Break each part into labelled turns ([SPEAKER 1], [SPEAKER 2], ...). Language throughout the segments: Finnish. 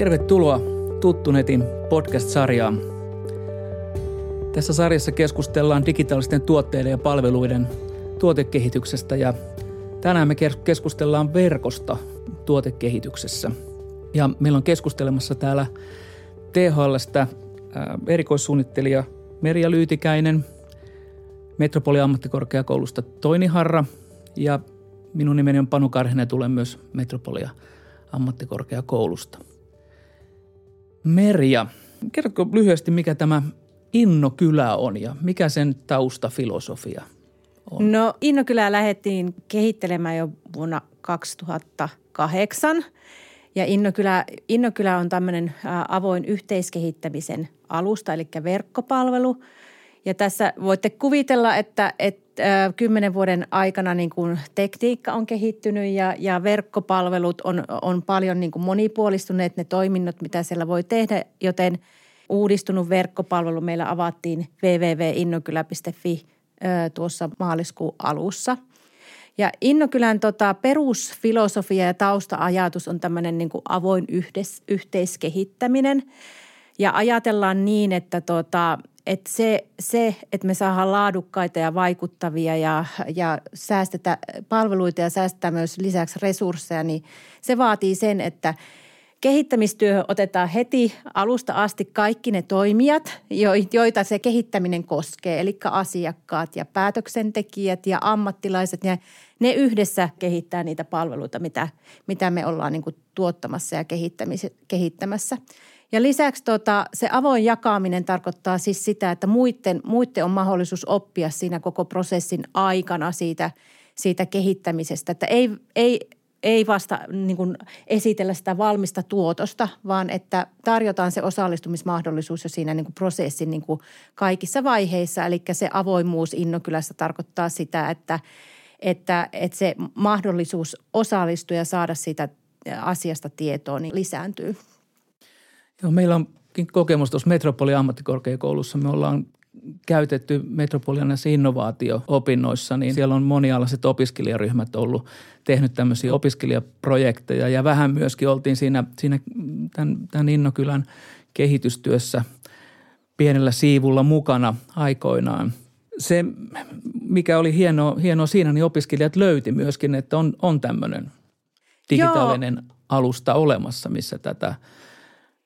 [SPEAKER 1] Tervetuloa Tuttunetin podcast-sarjaan. Tässä sarjassa keskustellaan digitaalisten tuotteiden ja palveluiden tuotekehityksestä ja tänään me keskustellaan verkosta tuotekehityksessä. Ja meillä on keskustelemassa täällä THLstä erikoissuunnittelija Merja Lyytikäinen, Metropolia-ammattikorkeakoulusta Toini Harra ja minun nimeni on Panu Karhinen, tulen myös Metropolia-ammattikorkeakoulusta. Merja, kerrotko lyhyesti, mikä tämä Innokylä on ja mikä sen taustafilosofia on?
[SPEAKER 2] No Innokylää lähdettiin kehittelemään jo vuonna 2008 ja Innokylä, Innokylä on tämmöinen avoin yhteiskehittämisen alusta, eli verkkopalvelu. Ja tässä voitte kuvitella, että, että kymmenen vuoden aikana niin kuin tekniikka on kehittynyt ja, ja verkkopalvelut on, on paljon niin kuin monipuolistuneet ne toiminnot, mitä siellä voi tehdä, joten uudistunut verkkopalvelu meillä avattiin www.innokylä.fi tuossa maaliskuun alussa – ja Innokylän tota, perusfilosofia ja tausta-ajatus on tämmöinen niin kuin avoin yhdes, yhteiskehittäminen. Ja ajatellaan niin, että, tota, että se, se, että me saadaan laadukkaita ja vaikuttavia ja, ja säästetä palveluita ja säästetään myös lisäksi resursseja, niin se vaatii sen, että – Kehittämistyöhön otetaan heti alusta asti kaikki ne toimijat, joita se kehittäminen koskee, eli asiakkaat ja päätöksentekijät ja ammattilaiset. Ja ne yhdessä kehittää niitä palveluita, mitä, mitä me ollaan niin tuottamassa ja kehittämässä. Ja lisäksi tota, se avoin jakaminen tarkoittaa siis sitä, että muiden, muiden on mahdollisuus oppia siinä koko prosessin aikana siitä, siitä kehittämisestä. Että ei, ei ei vasta niin kuin esitellä sitä valmista tuotosta, vaan että tarjotaan se osallistumismahdollisuus jo siinä niin kuin prosessin niin kuin kaikissa vaiheissa. Eli se avoimuus Innokylässä tarkoittaa sitä, että, että, että se mahdollisuus osallistua ja saada siitä asiasta tietoa niin lisääntyy.
[SPEAKER 1] Joo, meillä on kokemus tuossa Metropolian ammattikorkeakoulussa. Me ollaan käytetty Metropolianassa innovaatio-opinnoissa, niin siellä on monialaiset opiskelijaryhmät ollut tehnyt tämmöisiä opiskelijaprojekteja ja vähän myöskin oltiin siinä, siinä tämän, tämän Innokylän kehitystyössä pienellä siivulla mukana aikoinaan. Se, mikä oli hienoa, hienoa siinä, niin opiskelijat löyti myöskin, että on, on tämmöinen digitaalinen Joo. alusta olemassa, missä tätä –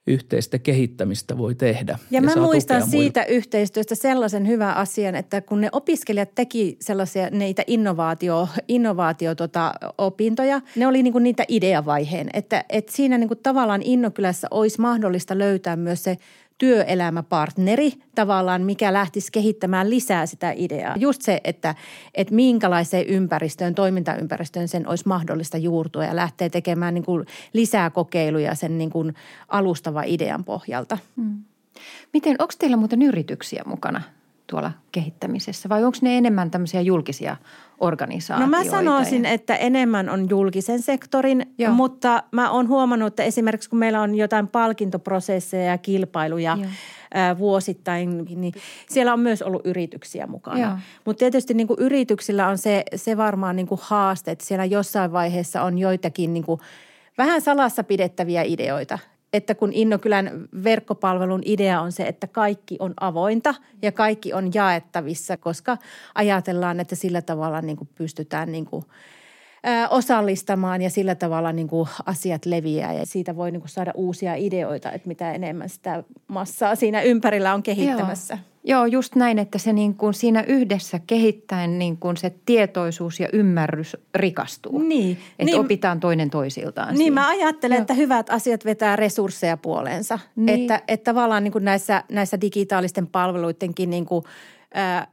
[SPEAKER 1] yhteistä kehittämistä voi tehdä.
[SPEAKER 2] Ja, ja mä muistan siitä muille. yhteistyöstä sellaisen hyvän asian, että kun ne opiskelijat teki sellaisia neitä innovaatio, innovaatio tota, opintoja, ne oli niinku niitä ideavaiheen. Että, että siinä niinku tavallaan Innokylässä olisi mahdollista löytää myös se työelämäpartneri tavallaan, mikä lähtisi kehittämään lisää sitä ideaa. Just se, että, että minkälaiseen ympäristöön, toimintaympäristöön sen olisi mahdollista juurtua ja lähteä tekemään niin kuin lisää kokeiluja sen niin kuin alustava idean pohjalta. Hmm.
[SPEAKER 3] Miten, onko teillä muuten yrityksiä mukana tuolla kehittämisessä vai onko ne enemmän tämmöisiä julkisia organisaatioita?
[SPEAKER 2] No mä sanoisin, että enemmän on julkisen sektorin, Joo. mutta mä oon huomannut, että esimerkiksi kun meillä on jotain palkintoprosesseja ja kilpailuja Joo. vuosittain, niin siellä on myös ollut yrityksiä mukana. Mutta tietysti niin kuin yrityksillä on se, se varmaan niin kuin haaste, että siellä jossain vaiheessa on joitakin niin kuin vähän salassa pidettäviä ideoita – että kun Innokylän verkkopalvelun idea on se, että kaikki on avointa ja kaikki on jaettavissa, koska ajatellaan, että sillä tavalla niin kuin pystytään niin kuin osallistamaan ja sillä tavalla niin kuin asiat leviää ja siitä voi niin kuin saada uusia ideoita, että mitä enemmän sitä massaa siinä ympärillä on kehittämässä.
[SPEAKER 3] Joo. Joo, just näin, että se niin kuin siinä yhdessä kehittäen niin kuin se tietoisuus ja ymmärrys rikastuu.
[SPEAKER 2] Niin.
[SPEAKER 3] Että niin, opitaan toinen toisiltaan.
[SPEAKER 2] Niin, siinä. mä ajattelen, Joo. että hyvät asiat vetää resursseja puoleensa. Niin. Että, että tavallaan niin kuin näissä, näissä digitaalisten palveluidenkin niin kuin, ää,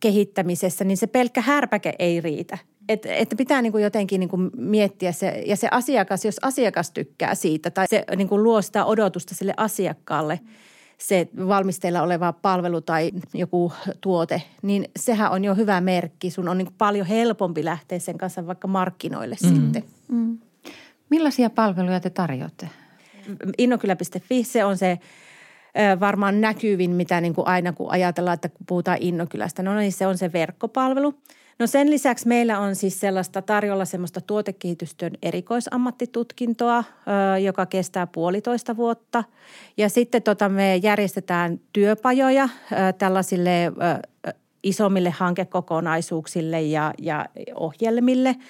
[SPEAKER 2] kehittämisessä, niin se pelkkä härpäke ei riitä. Että et pitää niin kuin jotenkin niin kuin miettiä se, ja se asiakas, jos asiakas tykkää siitä tai se niin kuin luo sitä odotusta sille asiakkaalle – se valmisteilla oleva palvelu tai joku tuote, niin sehän on jo hyvä merkki. Sun on niin paljon helpompi lähteä sen kanssa vaikka markkinoille mm. sitten. Mm.
[SPEAKER 3] Millaisia palveluja te tarjoatte?
[SPEAKER 2] Innokylä.fi, se on se varmaan näkyvin, mitä niin kuin aina kun ajatellaan, että kun puhutaan Innokylästä. No niin, se on se verkkopalvelu. No sen lisäksi meillä on siis sellaista tarjolla semmoista tuotekehitystyön erikoisammattitutkintoa, joka kestää puolitoista vuotta. Ja sitten tota me järjestetään työpajoja tällaisille isommille hankekokonaisuuksille ja, ja ohjelmille –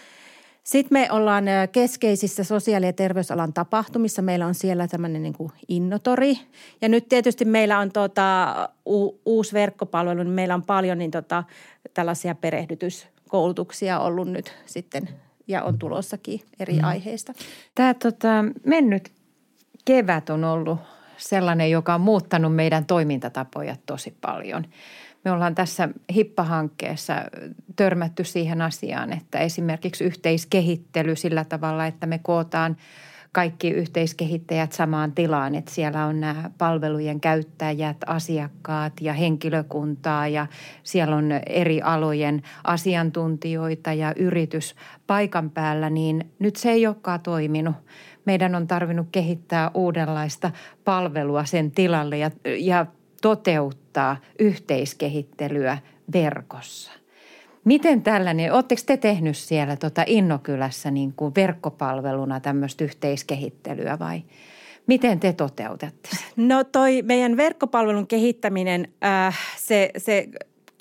[SPEAKER 2] sitten me ollaan keskeisissä sosiaali- ja terveysalan tapahtumissa. Meillä on siellä tämmöinen niin kuin innotori. Ja nyt tietysti meillä on tota, u- uusi verkkopalvelu, niin meillä on paljon niin tota, tällaisia perehdytyskoulutuksia ollut nyt sitten ja on tulossakin eri mm. aiheista.
[SPEAKER 3] Tämä tota, mennyt kevät on ollut sellainen, joka on muuttanut meidän toimintatapoja tosi paljon – me ollaan tässä HIPPA-hankkeessa törmätty siihen asiaan, että esimerkiksi yhteiskehittely sillä tavalla, että me kootaan kaikki yhteiskehittäjät samaan tilaan, että siellä on nämä palvelujen käyttäjät, asiakkaat ja henkilökuntaa ja siellä on eri alojen asiantuntijoita ja yritys paikan päällä, niin nyt se ei olekaan toiminut. Meidän on tarvinnut kehittää uudenlaista palvelua sen tilalle ja, ja toteuttaa yhteiskehittelyä verkossa. Miten tällainen, oletteko te tehnyt siellä tota Innokylässä niin kuin verkkopalveluna tämmöistä yhteiskehittelyä vai miten te toteutatte
[SPEAKER 2] No toi meidän verkkopalvelun kehittäminen, äh, se, se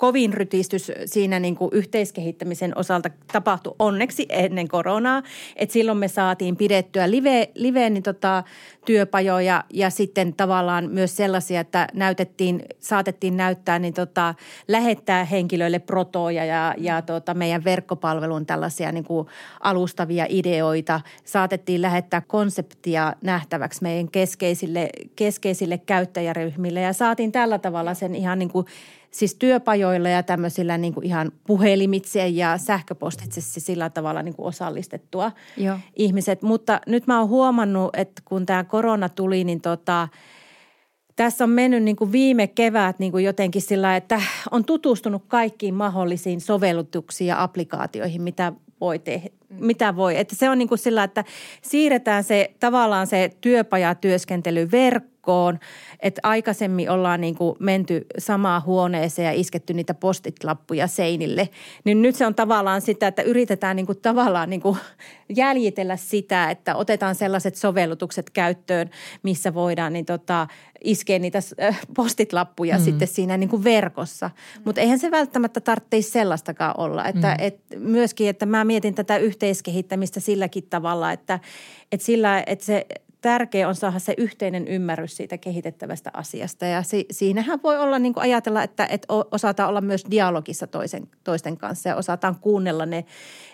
[SPEAKER 2] kovin rytistys siinä niin kuin yhteiskehittämisen osalta tapahtui onneksi ennen koronaa. Et silloin me saatiin pidettyä live, live niin tota, työpajoja ja sitten tavallaan myös sellaisia, että näytettiin, saatettiin näyttää, niin tota, lähettää henkilöille protoja ja, ja tota, meidän verkkopalvelun tällaisia niin kuin alustavia ideoita. Saatettiin lähettää konseptia nähtäväksi meidän keskeisille, keskeisille käyttäjäryhmille ja saatiin tällä tavalla sen ihan niin kuin – siis työpajoilla ja tämmöisillä niin kuin ihan puhelimitse ja sähköpostitse sillä tavalla niin kuin osallistettua Joo. ihmiset. Mutta nyt mä oon huomannut, että kun tämä korona tuli, niin tota, tässä on mennyt niin kuin viime kevät niin kuin jotenkin sillä, että on tutustunut kaikkiin mahdollisiin sovellutuksiin ja applikaatioihin, mitä voi tehdä, mitä voi. Että se on niin kuin sillä, että siirretään se tavallaan se työpajatyöskentely verkkoon – että aikaisemmin ollaan niin kuin menty samaan huoneeseen ja isketty niitä postitlappuja seinille. Niin nyt se on tavallaan sitä, että yritetään niin kuin tavallaan niin kuin jäljitellä sitä, että otetaan sellaiset sovellutukset käyttöön, missä voidaan niin tota, iskeä niitä äh, postitlappuja mm. sitten siinä niin kuin verkossa. Mutta eihän se välttämättä tarvitsisi sellaistakaan olla. Että, mm. et myöskin, että mä mietin tätä yhteiskehittämistä silläkin tavalla, että, että sillä, että se tärkeä on saada se yhteinen ymmärrys siitä kehitettävästä asiasta. Ja si, siinähän voi olla niin kuin ajatella, että, että osataan olla myös dialogissa toisen, toisten kanssa ja osataan kuunnella ne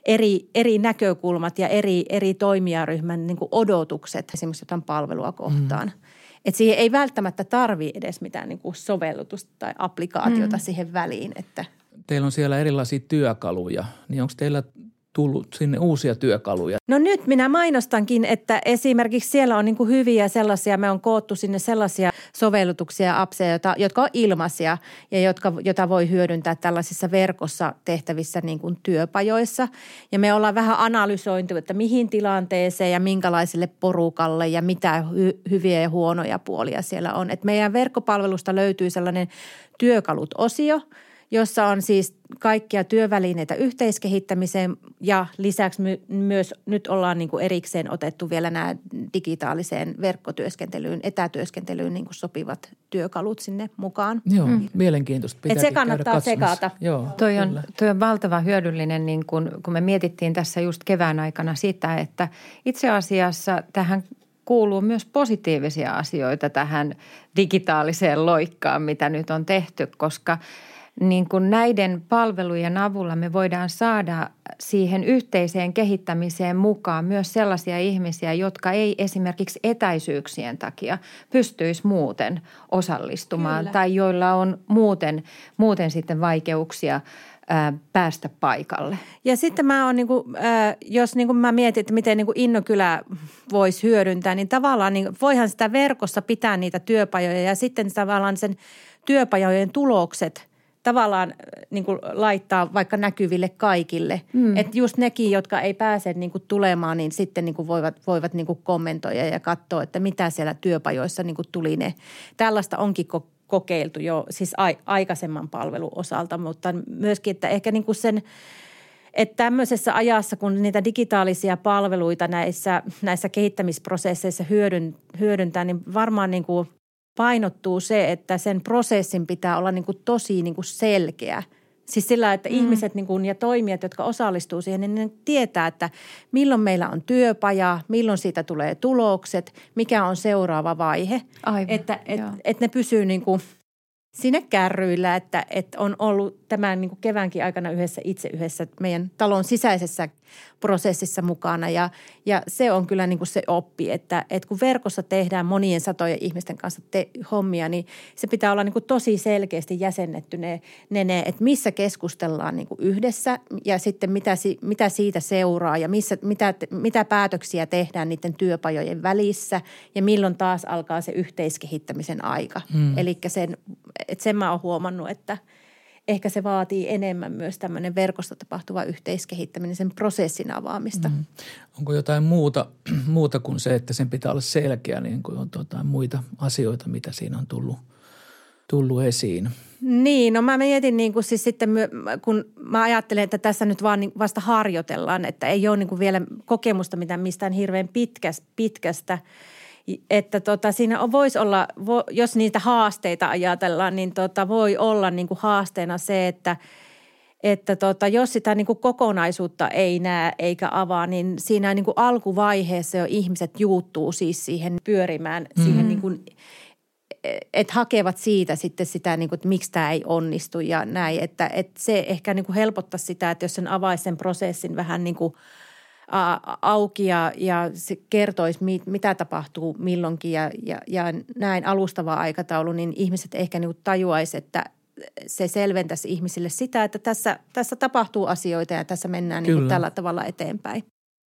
[SPEAKER 2] eri, eri näkökulmat ja eri, eri toimijaryhmän niin kuin odotukset esimerkiksi jotain palvelua kohtaan. Mm. Että siihen ei välttämättä tarvi edes mitään niin kuin sovellutusta tai applikaatiota mm. siihen väliin. Että.
[SPEAKER 1] Teillä on siellä erilaisia työkaluja, niin onko teillä tullut sinne uusia työkaluja?
[SPEAKER 2] No nyt minä mainostankin, että esimerkiksi siellä on niin kuin hyviä sellaisia, me on koottu sinne sellaisia sovellutuksia ja appseja, jotka on ilmaisia ja jotka, jota voi hyödyntää tällaisissa verkossa tehtävissä niin kuin työpajoissa. Ja me ollaan vähän analysointu, että mihin tilanteeseen ja minkälaiselle porukalle ja mitä hy- hyviä ja huonoja puolia siellä on. Et meidän verkkopalvelusta löytyy sellainen työkalut-osio – jossa on siis kaikkia työvälineitä yhteiskehittämiseen ja lisäksi my, myös nyt ollaan niin kuin erikseen otettu vielä nämä digitaaliseen verkkotyöskentelyyn, etätyöskentelyyn niin kuin sopivat työkalut sinne mukaan.
[SPEAKER 1] Joo, mm. mielenkiintoista.
[SPEAKER 2] Et se kannattaa sekata.
[SPEAKER 3] Joo, toi, on, toi on valtava hyödyllinen, niin kun, kun me mietittiin tässä just kevään aikana sitä, että itse asiassa tähän kuuluu myös positiivisia asioita tähän digitaaliseen loikkaan, mitä nyt on tehty, koska – niin kuin näiden palvelujen avulla me voidaan saada siihen yhteiseen kehittämiseen mukaan myös sellaisia ihmisiä, jotka ei esimerkiksi etäisyyksien takia pystyisi muuten osallistumaan Kyllä. tai joilla on muuten, muuten sitten vaikeuksia päästä paikalle.
[SPEAKER 2] Ja sitten mä oon, niin kuin, jos niin kuin mä mietin, että miten niin kuin Innokylä voisi hyödyntää, niin tavallaan niin voihan sitä verkossa pitää niitä työpajoja ja sitten tavallaan sen työpajojen tulokset – tavallaan äh, niin kuin laittaa vaikka näkyville kaikille. Mm. Että just nekin, jotka ei pääse niin kuin tulemaan, niin sitten niin kuin voivat, voivat niin kuin kommentoida ja katsoa, että mitä siellä työpajoissa niin kuin tuli ne. Tällaista onkin kokeiltu jo siis aikaisemman palvelun osalta, mutta myöskin, että ehkä niin kuin sen – että tämmöisessä ajassa, kun niitä digitaalisia palveluita näissä, näissä kehittämisprosesseissa hyödyn, hyödyntää, niin varmaan niin kuin painottuu se, että sen prosessin pitää olla niin kuin tosi niin kuin selkeä. Siis sillä, että mm. ihmiset niin kuin, ja toimijat, jotka osallistuu siihen, niin ne tietää, että milloin meillä on työpaja, milloin siitä tulee tulokset, mikä on seuraava vaihe.
[SPEAKER 3] Aivan,
[SPEAKER 2] että et, et ne pysyy niin kuin – siinä kärryillä, että, että on ollut tämän niin kuin keväänkin aikana yhdessä itse yhdessä meidän talon sisäisessä prosessissa mukana. Ja, ja se on kyllä niin kuin se oppi, että, että kun verkossa tehdään monien satojen ihmisten kanssa te, hommia, niin se pitää olla niin kuin tosi selkeästi jäsennetty ne, ne, ne että missä keskustellaan niin kuin yhdessä ja sitten mitä, mitä siitä seuraa ja missä, mitä, mitä päätöksiä tehdään niiden työpajojen välissä ja milloin taas alkaa se yhteiskehittämisen aika. Hmm. Eli sen, että sen mä oon huomannut, että – ehkä se vaatii enemmän myös tämmöinen verkosta tapahtuva yhteiskehittäminen, sen prosessin avaamista. Mm.
[SPEAKER 1] Onko jotain muuta, muuta kuin se, että sen pitää olla selkeä, niin kuin on jotain muita asioita, mitä siinä on tullut, tullut esiin?
[SPEAKER 2] Niin, no mä mietin niin kuin siis sitten, kun mä ajattelen, että tässä nyt vaan niin vasta harjoitellaan, että ei ole niin kuin vielä kokemusta mitään mistään hirveän pitkästä, pitkästä – että tota, siinä voisi olla, jos niitä haasteita ajatellaan, niin tota, voi olla niin kuin haasteena se, että että tota, jos sitä niin kuin kokonaisuutta ei näe eikä avaa, niin siinä niin kuin alkuvaiheessa jo ihmiset juuttuu siis siihen pyörimään, mm. siihen niin kuin, että hakevat siitä sitten sitä, niin kuin, että miksi tämä ei onnistu ja näin. Että, että se ehkä niin kuin helpottaa sitä, että jos sen avaisi sen prosessin vähän niin kuin – auki ja, ja se kertoisi, mitä tapahtuu milloinkin ja, ja, ja näin alustava aikataulu, niin ihmiset ehkä niin tajuaisi, että se selventäisi ihmisille sitä, että tässä, tässä tapahtuu asioita ja tässä mennään niin tällä tavalla eteenpäin.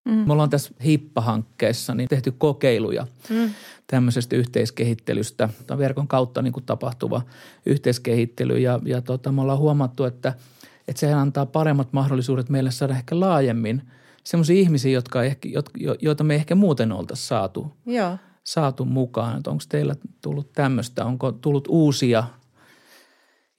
[SPEAKER 1] Mm. Me ollaan tässä HIPPA-hankkeessa niin tehty kokeiluja mm. tämmöisestä yhteiskehittelystä, tai verkon kautta niin kuin tapahtuva yhteiskehittely. Ja, ja tota, me ollaan huomattu, että, että se antaa paremmat mahdollisuudet meille saada ehkä laajemmin – semmoisia ihmisiä, jotka ehkä, joita me ehkä muuten oltaisiin saatu,
[SPEAKER 2] Joo.
[SPEAKER 1] saatu mukaan. Onko teillä tullut tämmöistä? Onko tullut uusia –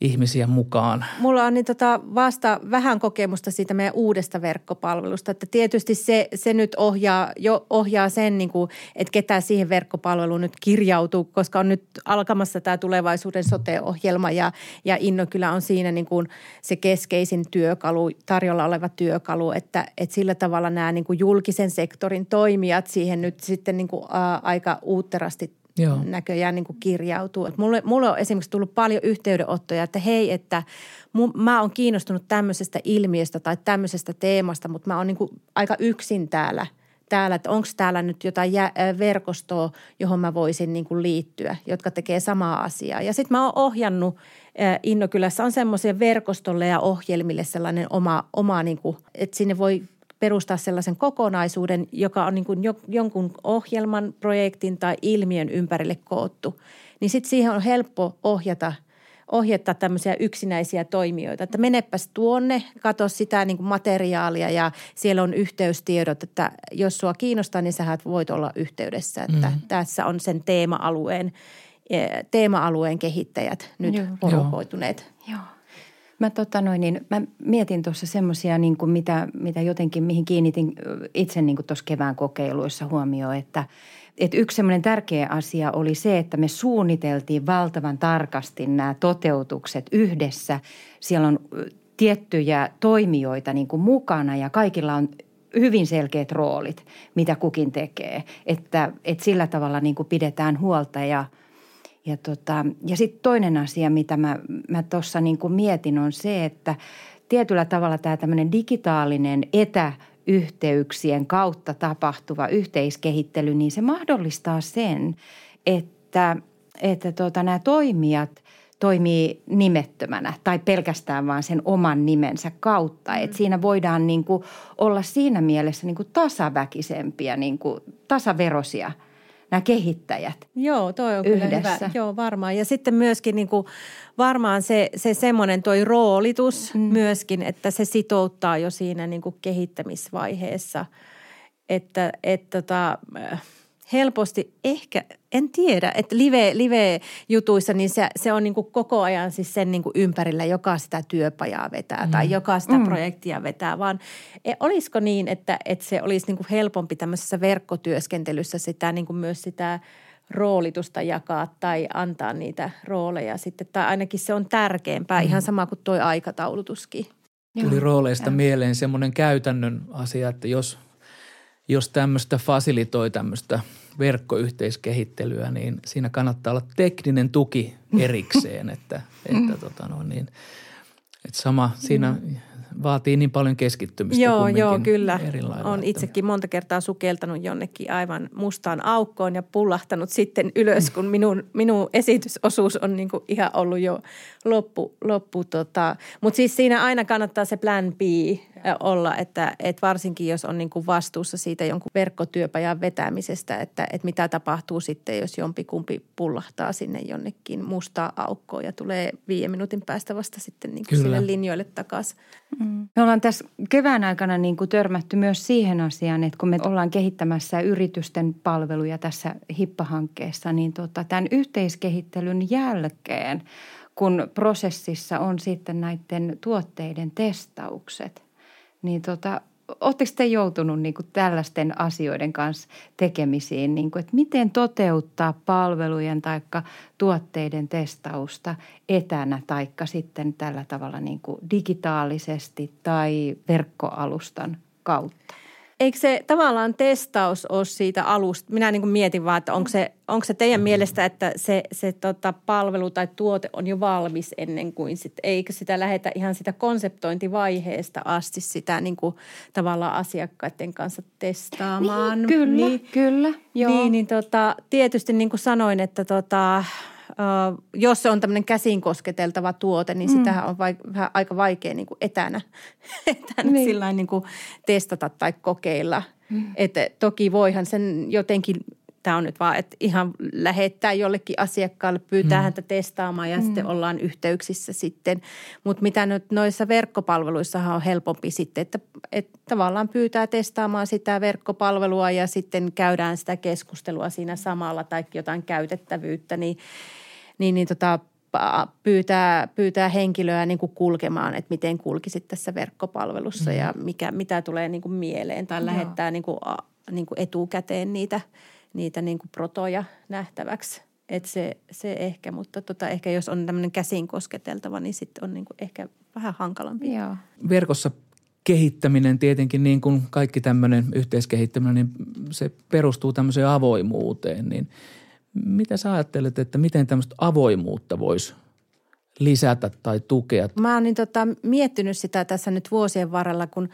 [SPEAKER 1] ihmisiä mukaan?
[SPEAKER 2] Mulla on niin tota vasta vähän kokemusta siitä meidän uudesta verkkopalvelusta, että tietysti se, se nyt ohjaa, jo ohjaa sen, niin kuin, että ketä siihen verkkopalveluun nyt kirjautuu, koska on nyt alkamassa tämä tulevaisuuden sote-ohjelma ja, ja Inno kyllä on siinä niin kuin se keskeisin työkalu, tarjolla oleva työkalu, että, että sillä tavalla nämä niin kuin julkisen sektorin toimijat siihen nyt sitten niin kuin, ä, aika uutterasti Joo. näköjään niin kuin kirjautuu. Et mulle, mulle on esimerkiksi tullut paljon yhteydenottoja, että hei, että mu, mä oon kiinnostunut tämmöisestä ilmiöstä tai tämmöisestä teemasta, mutta mä oon niin aika yksin täällä – täällä, että onko täällä nyt jotain jä, verkostoa, johon mä voisin niin kuin liittyä, jotka tekee samaa asiaa. Ja sitten mä oon ohjannut, Innokylässä on semmoisia verkostolle ja ohjelmille sellainen oma, oma niin kuin, että sinne voi perustaa sellaisen kokonaisuuden, joka on niin kuin jonkun ohjelman, projektin tai ilmiön ympärille koottu, niin sitten siihen on helppo ohjata – ohjata tämmöisiä yksinäisiä toimijoita. Että menepäs tuonne, katso sitä niin kuin materiaalia ja siellä on yhteystiedot, että jos sua kiinnostaa, niin sä voit olla yhteydessä. Että mm. tässä on sen teema-alueen, e, teema-alueen kehittäjät nyt Joo. porukoituneet.
[SPEAKER 3] Joo. Mä, tota noin, niin, mä mietin tuossa semmoisia, niin mitä, mitä jotenkin, mihin kiinnitin itse niin tuossa kevään kokeiluissa huomioon, että että yksi semmoinen tärkeä asia oli se, että me suunniteltiin valtavan tarkasti nämä toteutukset yhdessä. Siellä on tiettyjä toimijoita niin kuin mukana ja kaikilla on hyvin selkeät roolit, mitä kukin tekee. Että, että sillä tavalla niin kuin pidetään huolta ja – ja, tota, ja sitten toinen asia, mitä mä, mä tuossa niin mietin, on se, että tietyllä tavalla tämä tämmöinen digitaalinen etäyhteyksien kautta tapahtuva yhteiskehittely, niin se mahdollistaa sen, että, että tota, nämä toimijat toimii nimettömänä tai pelkästään vaan sen oman nimensä kautta. Mm. Et siinä voidaan niin kuin olla siinä mielessä niin kuin tasaväkisempiä, niin kuin tasaverosia – nämä kehittäjät
[SPEAKER 2] Joo, toi on yhdessä. kyllä hyvä. Joo, varmaan. Ja sitten myöskin niin kuin varmaan se, se semmoinen toi roolitus mm. myöskin, että se sitouttaa jo siinä niin kuin kehittämisvaiheessa. Että et tota, helposti ehkä, en tiedä, että live, live-jutuissa niin se, se on niin kuin koko ajan siis sen niin kuin ympärillä, joka sitä työpajaa vetää mm. tai joka sitä mm. projektia vetää, vaan e, olisiko niin, että, että se olisi niin kuin helpompi tämmöisessä verkkotyöskentelyssä sitä niin kuin myös sitä roolitusta jakaa tai antaa niitä rooleja sitten, tai ainakin se on tärkeämpää, mm. ihan sama kuin tuo aikataulutuskin.
[SPEAKER 1] Tuli rooleista ja. mieleen semmoinen käytännön asia, että jos, jos tämmöistä fasilitoi tämmöistä verkkoyhteiskehittelyä, niin siinä kannattaa olla tekninen tuki erikseen, että, että tota no niin, että sama siinä mm vaatii niin paljon keskittymistä
[SPEAKER 2] Joo, joo, kyllä. On itsekin monta kertaa sukeltanut jonnekin aivan mustaan aukkoon ja pullahtanut sitten ylös, kun minun, minun esitysosuus on niin kuin ihan ollut jo loppu. loppu tota. Mutta siis siinä aina kannattaa se plan B olla, että, että varsinkin jos on niin kuin vastuussa siitä jonkun verkkotyöpajan vetämisestä, että, että mitä tapahtuu sitten, jos jompikumpi pullahtaa sinne jonnekin mustaa aukkoon ja tulee viiden minuutin päästä vasta sitten niin kuin sille linjoille takaisin.
[SPEAKER 3] Mm. Me ollaan tässä kevään aikana niin kuin törmätty myös siihen asiaan, että kun me ollaan kehittämässä yritysten palveluja tässä HIPPA-hankkeessa, niin tota, tämän yhteiskehittelyn jälkeen, kun prosessissa on sitten näiden tuotteiden testaukset, niin tota, Oletteko te joutunut niin tällaisten asioiden kanssa tekemisiin, niin kuin, että miten toteuttaa palvelujen tai tuotteiden testausta etänä tai sitten tällä tavalla niin digitaalisesti tai verkkoalustan kautta?
[SPEAKER 2] Eikö se tavallaan testaus ole siitä alusta? Minä niin kuin mietin vaan, että onko se, onko se teidän mielestä, että se, se tota palvelu tai tuote on jo valmis ennen kuin sit, eikö sitä lähetä ihan sitä konseptointivaiheesta asti sitä niin kuin tavallaan asiakkaiden kanssa testaamaan?
[SPEAKER 3] Niin, kyllä,
[SPEAKER 2] niin,
[SPEAKER 3] kyllä. Joo.
[SPEAKER 2] Niin, niin tota, tietysti niin kuin sanoin, että tota, jos se on tämmöinen käsin kosketeltava tuote, niin mm. sitähän on vaik- vähän aika vaikea niin kuin etänä, etänä niin. Sillain niin kuin testata tai kokeilla. Mm. Että toki voihan sen jotenkin tämä on nyt vaan, että ihan lähettää jollekin asiakkaalle, pyytää mm. häntä testaamaan ja mm. sitten ollaan yhteyksissä sitten. Mutta mitä nyt noissa verkkopalveluissahan on helpompi sitten, että, että tavallaan pyytää testaamaan sitä verkkopalvelua ja sitten käydään sitä keskustelua siinä samalla tai jotain käytettävyyttä, niin – niin, niin tota, pyytää, pyytää henkilöä niin kuin kulkemaan, että miten kulkisit tässä verkkopalvelussa mm. ja mikä, mitä tulee niin kuin mieleen tai Joo. lähettää niin kuin, niin kuin etukäteen niitä, niitä niin kuin protoja nähtäväksi. Et se, se ehkä, mutta tota, ehkä jos on tämmöinen käsin kosketeltava, niin sitten on niin kuin ehkä vähän hankalampi.
[SPEAKER 1] Joo. Verkossa kehittäminen tietenkin niin kuin kaikki tämmöinen yhteiskehittäminen, niin se perustuu tämmöiseen avoimuuteen, niin – mitä sä ajattelet, että miten tämmöistä avoimuutta voisi lisätä tai tukea?
[SPEAKER 2] Mä oon niin tota, miettinyt sitä tässä nyt vuosien varrella, kun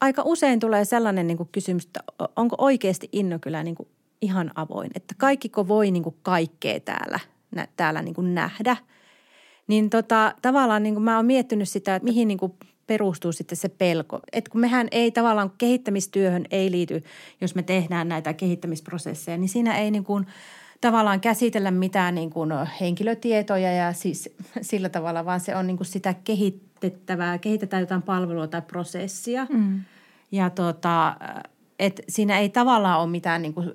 [SPEAKER 2] aika usein tulee sellainen niin kysymys, että onko oikeasti Innokylä niin ihan avoin, että kaikkiko voi niin kuin kaikkea täällä, nä, täällä niin nähdä. Niin tota, tavallaan niin kuin mä oon miettinyt sitä, että mihin niin kuin perustuu sitten se pelko. Että kun mehän ei tavallaan kehittämistyöhön ei liity, jos me tehdään näitä kehittämisprosesseja, niin siinä ei niin kuin – tavallaan käsitellä mitään niin kuin henkilötietoja ja siis sillä tavalla, vaan se on niin kuin sitä kehitettävää, kehitetään jotain palvelua tai prosessia. Mm. Ja tota, et siinä ei tavallaan ole mitään niin kuin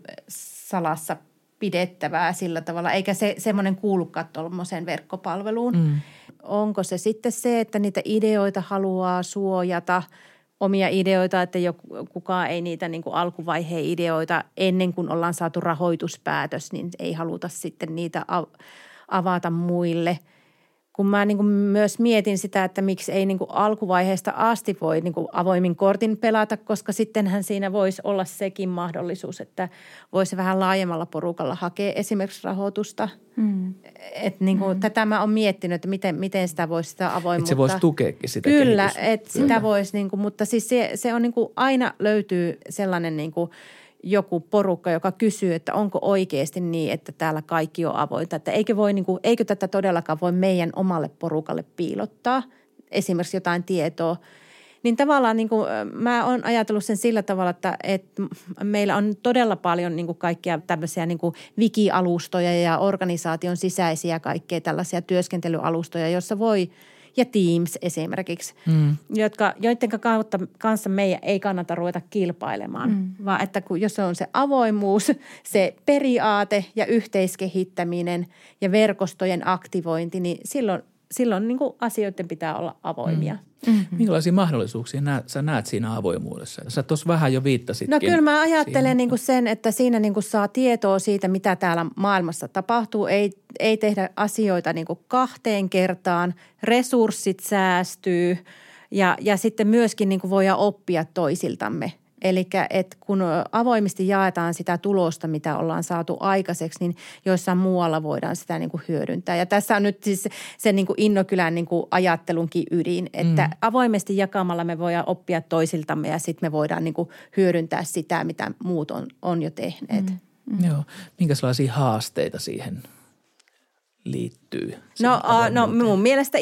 [SPEAKER 2] salassa pidettävää sillä tavalla, eikä se semmoinen kuulukaan tuollaiseen verkkopalveluun. Mm. Onko se sitten se, että niitä ideoita haluaa suojata – omia ideoita, että joku, kukaan ei niitä niin kuin alkuvaiheen ideoita ennen kuin ollaan saatu rahoituspäätös, niin ei haluta sitten niitä avata muille – kun mä niin kuin myös mietin sitä, että miksi ei niin kuin alkuvaiheesta asti voi niin kuin avoimin kortin pelata, koska sittenhän siinä voisi olla sekin mahdollisuus, että voisi vähän laajemmalla porukalla hakea esimerkiksi rahoitusta. Mm. Et niin kuin, mm. Tätä mä oon miettinyt, että miten, miten sitä voisi sitä avoimuutta. Että
[SPEAKER 1] se voisi tukeakin sitä
[SPEAKER 2] Kyllä, että sitä voisi, niin kuin, mutta siis se, se on niin kuin aina löytyy sellainen niin kuin – joku porukka, joka kysyy, että onko oikeasti niin, että täällä kaikki on avointa. Että eikö, voi, niin kuin, eikö tätä todellakaan voi meidän omalle porukalle piilottaa, esimerkiksi jotain tietoa. Niin tavallaan niin kuin, mä oon ajatellut sen sillä tavalla, että, että meillä on todella paljon niin kuin kaikkia tämmöisiä niin kuin wiki-alustoja ja organisaation sisäisiä kaikkea tällaisia työskentelyalustoja, joissa voi – ja Teams esimerkiksi, mm. jotka, joiden kautta kanssa meidän ei kannata ruveta kilpailemaan, mm. vaan että kun, jos on se avoimuus, se periaate ja yhteiskehittäminen ja verkostojen aktivointi, niin silloin, silloin niin kuin asioiden pitää olla avoimia. Mm.
[SPEAKER 1] Mm-hmm. Minkälaisia mahdollisuuksia näet, sä näet siinä avoimuudessa? Sä tuossa vähän jo viittasitkin.
[SPEAKER 2] No kyllä mä ajattelen niin kuin sen, että siinä niin kuin saa tietoa siitä, mitä täällä maailmassa tapahtuu. Ei, ei tehdä asioita niin kuin kahteen kertaan. Resurssit säästyy ja, ja sitten myöskin niin kuin voidaan oppia toisiltamme – Eli kun avoimesti jaetaan sitä tulosta, mitä ollaan saatu aikaiseksi, niin joissain muualla voidaan sitä niin kuin hyödyntää. Ja tässä on nyt siis se niin kuin Innokylän niin kuin ajattelunkin ydin, että mm. avoimesti jakamalla me voidaan oppia toisiltamme ja sitten me voidaan niin kuin hyödyntää sitä, mitä muut on, on jo tehneet. Mm.
[SPEAKER 1] Mm. Joo. Minkälaisia haasteita siihen liittyy?
[SPEAKER 2] No, no mun mielestä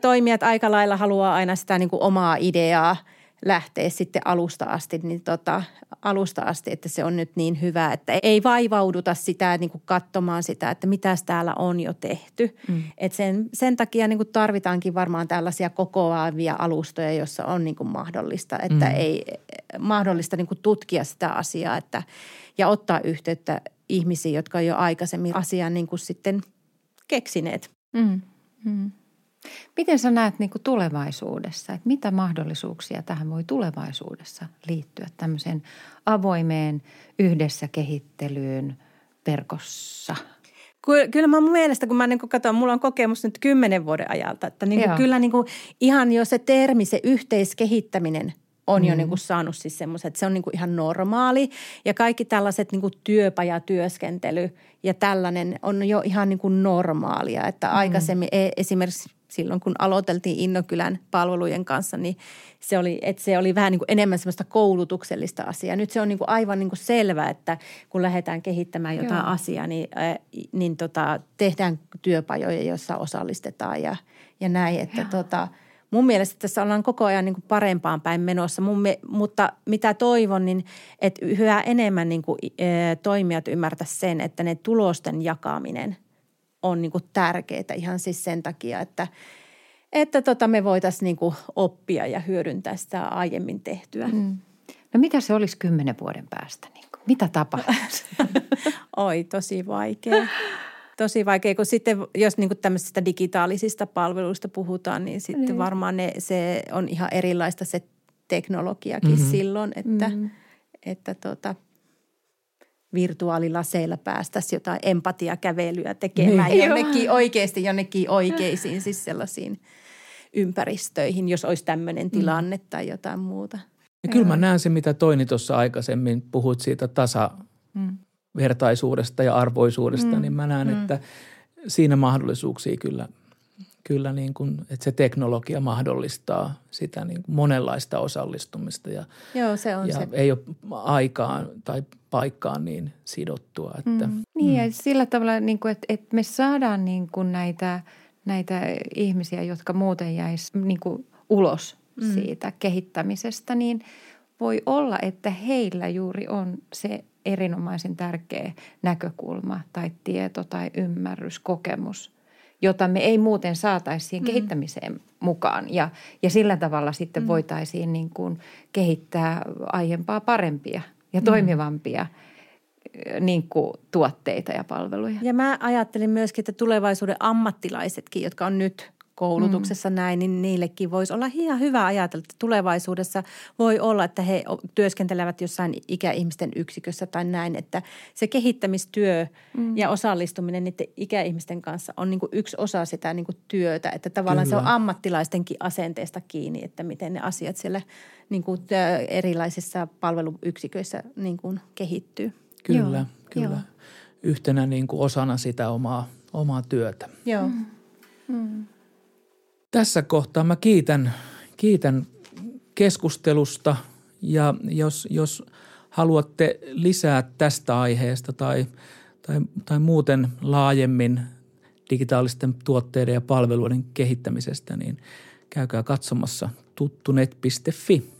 [SPEAKER 2] toimijat aika lailla haluaa aina sitä niin kuin omaa ideaa – lähteä sitten alusta asti, niin tota, alusta asti, että se on nyt niin hyvä, että ei vaivauduta sitä niin kuin katsomaan sitä, että mitä täällä on jo tehty. Mm. Et sen, sen takia niin kuin tarvitaankin varmaan tällaisia kokoavia alustoja, joissa on niin kuin mahdollista, että mm. ei mahdollista niin kuin tutkia sitä asiaa että, ja ottaa yhteyttä ihmisiin, jotka on jo aikaisemmin asian niin kuin sitten keksineet. Mm. Mm.
[SPEAKER 3] Miten sä näet niin tulevaisuudessa, että mitä mahdollisuuksia tähän voi tulevaisuudessa liittyä tämmöiseen avoimeen yhdessä kehittelyyn verkossa?
[SPEAKER 2] Kyllä mä mun mielestä, kun mä niin katson, mulla on kokemus nyt kymmenen vuoden ajalta, että niin kuin kyllä niin kuin ihan jo se termi, se yhteiskehittäminen on mm. jo niin kuin saanut siis semmoisen, että se on niin kuin ihan normaali. Ja kaikki tällaiset niin kuin työpajatyöskentely ja tällainen on jo ihan niin kuin normaalia. Että mm. aikaisemmin e- esimerkiksi silloin, kun aloiteltiin Innokylän palvelujen kanssa, niin se oli, että se oli vähän niin kuin enemmän semmoista koulutuksellista asiaa. Nyt se on niin kuin aivan niin kuin selvä, että kun lähdetään kehittämään jotain Joo. asiaa, niin, äh, niin tota, tehdään työpajoja, joissa osallistetaan ja, ja näin. Että tota, mun mielestä tässä ollaan koko ajan niin kuin parempaan päin menossa, mun me, mutta mitä toivon, niin että yhä enemmän niin kuin, äh, toimijat ymmärtäisivät sen, että ne tulosten jakaminen – on niin kuin tärkeää ihan siis sen takia, että, että tota me voitaisiin niin kuin oppia ja hyödyntää sitä aiemmin tehtyä. Mm.
[SPEAKER 3] No mitä se olisi kymmenen vuoden päästä? Niin kuin? Mitä tapahtuisi?
[SPEAKER 2] Oi, tosi vaikea. Tosi vaikea, kun sitten jos niin kuin tämmöisistä digitaalisista palveluista puhutaan, niin sitten niin. varmaan ne, se on ihan erilaista se teknologiakin mm-hmm. silloin, että, mm-hmm. että tota, virtuaalilaseilla päästäisiin jotain empatiakävelyä tekemään niin, jonnekin joo. oikeasti jonnekin oikeisiin, siis sellaisiin ympäristöihin, jos olisi tämmöinen mm. tilanne mm. tai jotain muuta.
[SPEAKER 1] Ja kyllä mä näen se, mitä Toini tuossa aikaisemmin puhuit siitä tasavertaisuudesta ja arvoisuudesta, mm. niin mä näen, mm. että siinä mahdollisuuksia kyllä – kyllä niin kuin, että se teknologia mahdollistaa sitä niin kuin monenlaista osallistumista ja,
[SPEAKER 2] Joo, se on
[SPEAKER 1] ja
[SPEAKER 2] se.
[SPEAKER 1] ei ole aikaan tai paikkaan niin sidottua. Että,
[SPEAKER 3] mm. Niin mm. ja sillä tavalla, niin kuin, että, että me saadaan niin kuin näitä, näitä ihmisiä, jotka muuten jäisi niin kuin ulos mm. siitä kehittämisestä, niin voi olla, että heillä juuri on se erinomaisen tärkeä näkökulma tai tieto tai ymmärrys, kokemus – jota me ei muuten saataisi siihen mm. kehittämiseen mukaan. Ja, ja sillä tavalla sitten mm. voitaisiin niin kuin kehittää aiempaa parempia ja mm. toimivampia niin kuin tuotteita ja palveluja.
[SPEAKER 2] Ja mä ajattelin myöskin, että tulevaisuuden ammattilaisetkin, jotka on nyt koulutuksessa mm. näin, niin niillekin voisi olla ihan hyvä ajatella, että tulevaisuudessa voi olla, että he työskentelevät jossain ikäihmisten yksikössä tai näin, että se kehittämistyö mm. ja osallistuminen niiden ikäihmisten kanssa on niin kuin yksi osa sitä niin kuin työtä, että tavallaan Kyllä. se on ammattilaistenkin asenteesta kiinni, että miten ne asiat siellä niin kuin erilaisissa palveluyksiköissä niin kuin kehittyy.
[SPEAKER 1] Kyllä, Joo. kyllä. Joo. Yhtenä niin kuin osana sitä omaa, omaa työtä.
[SPEAKER 2] Joo. Mm. Mm.
[SPEAKER 1] Tässä kohtaa mä kiitän, kiitän keskustelusta ja jos, jos haluatte lisää tästä aiheesta tai, tai, tai muuten laajemmin digitaalisten tuotteiden ja palveluiden kehittämisestä, niin käykää katsomassa tuttunet.fi.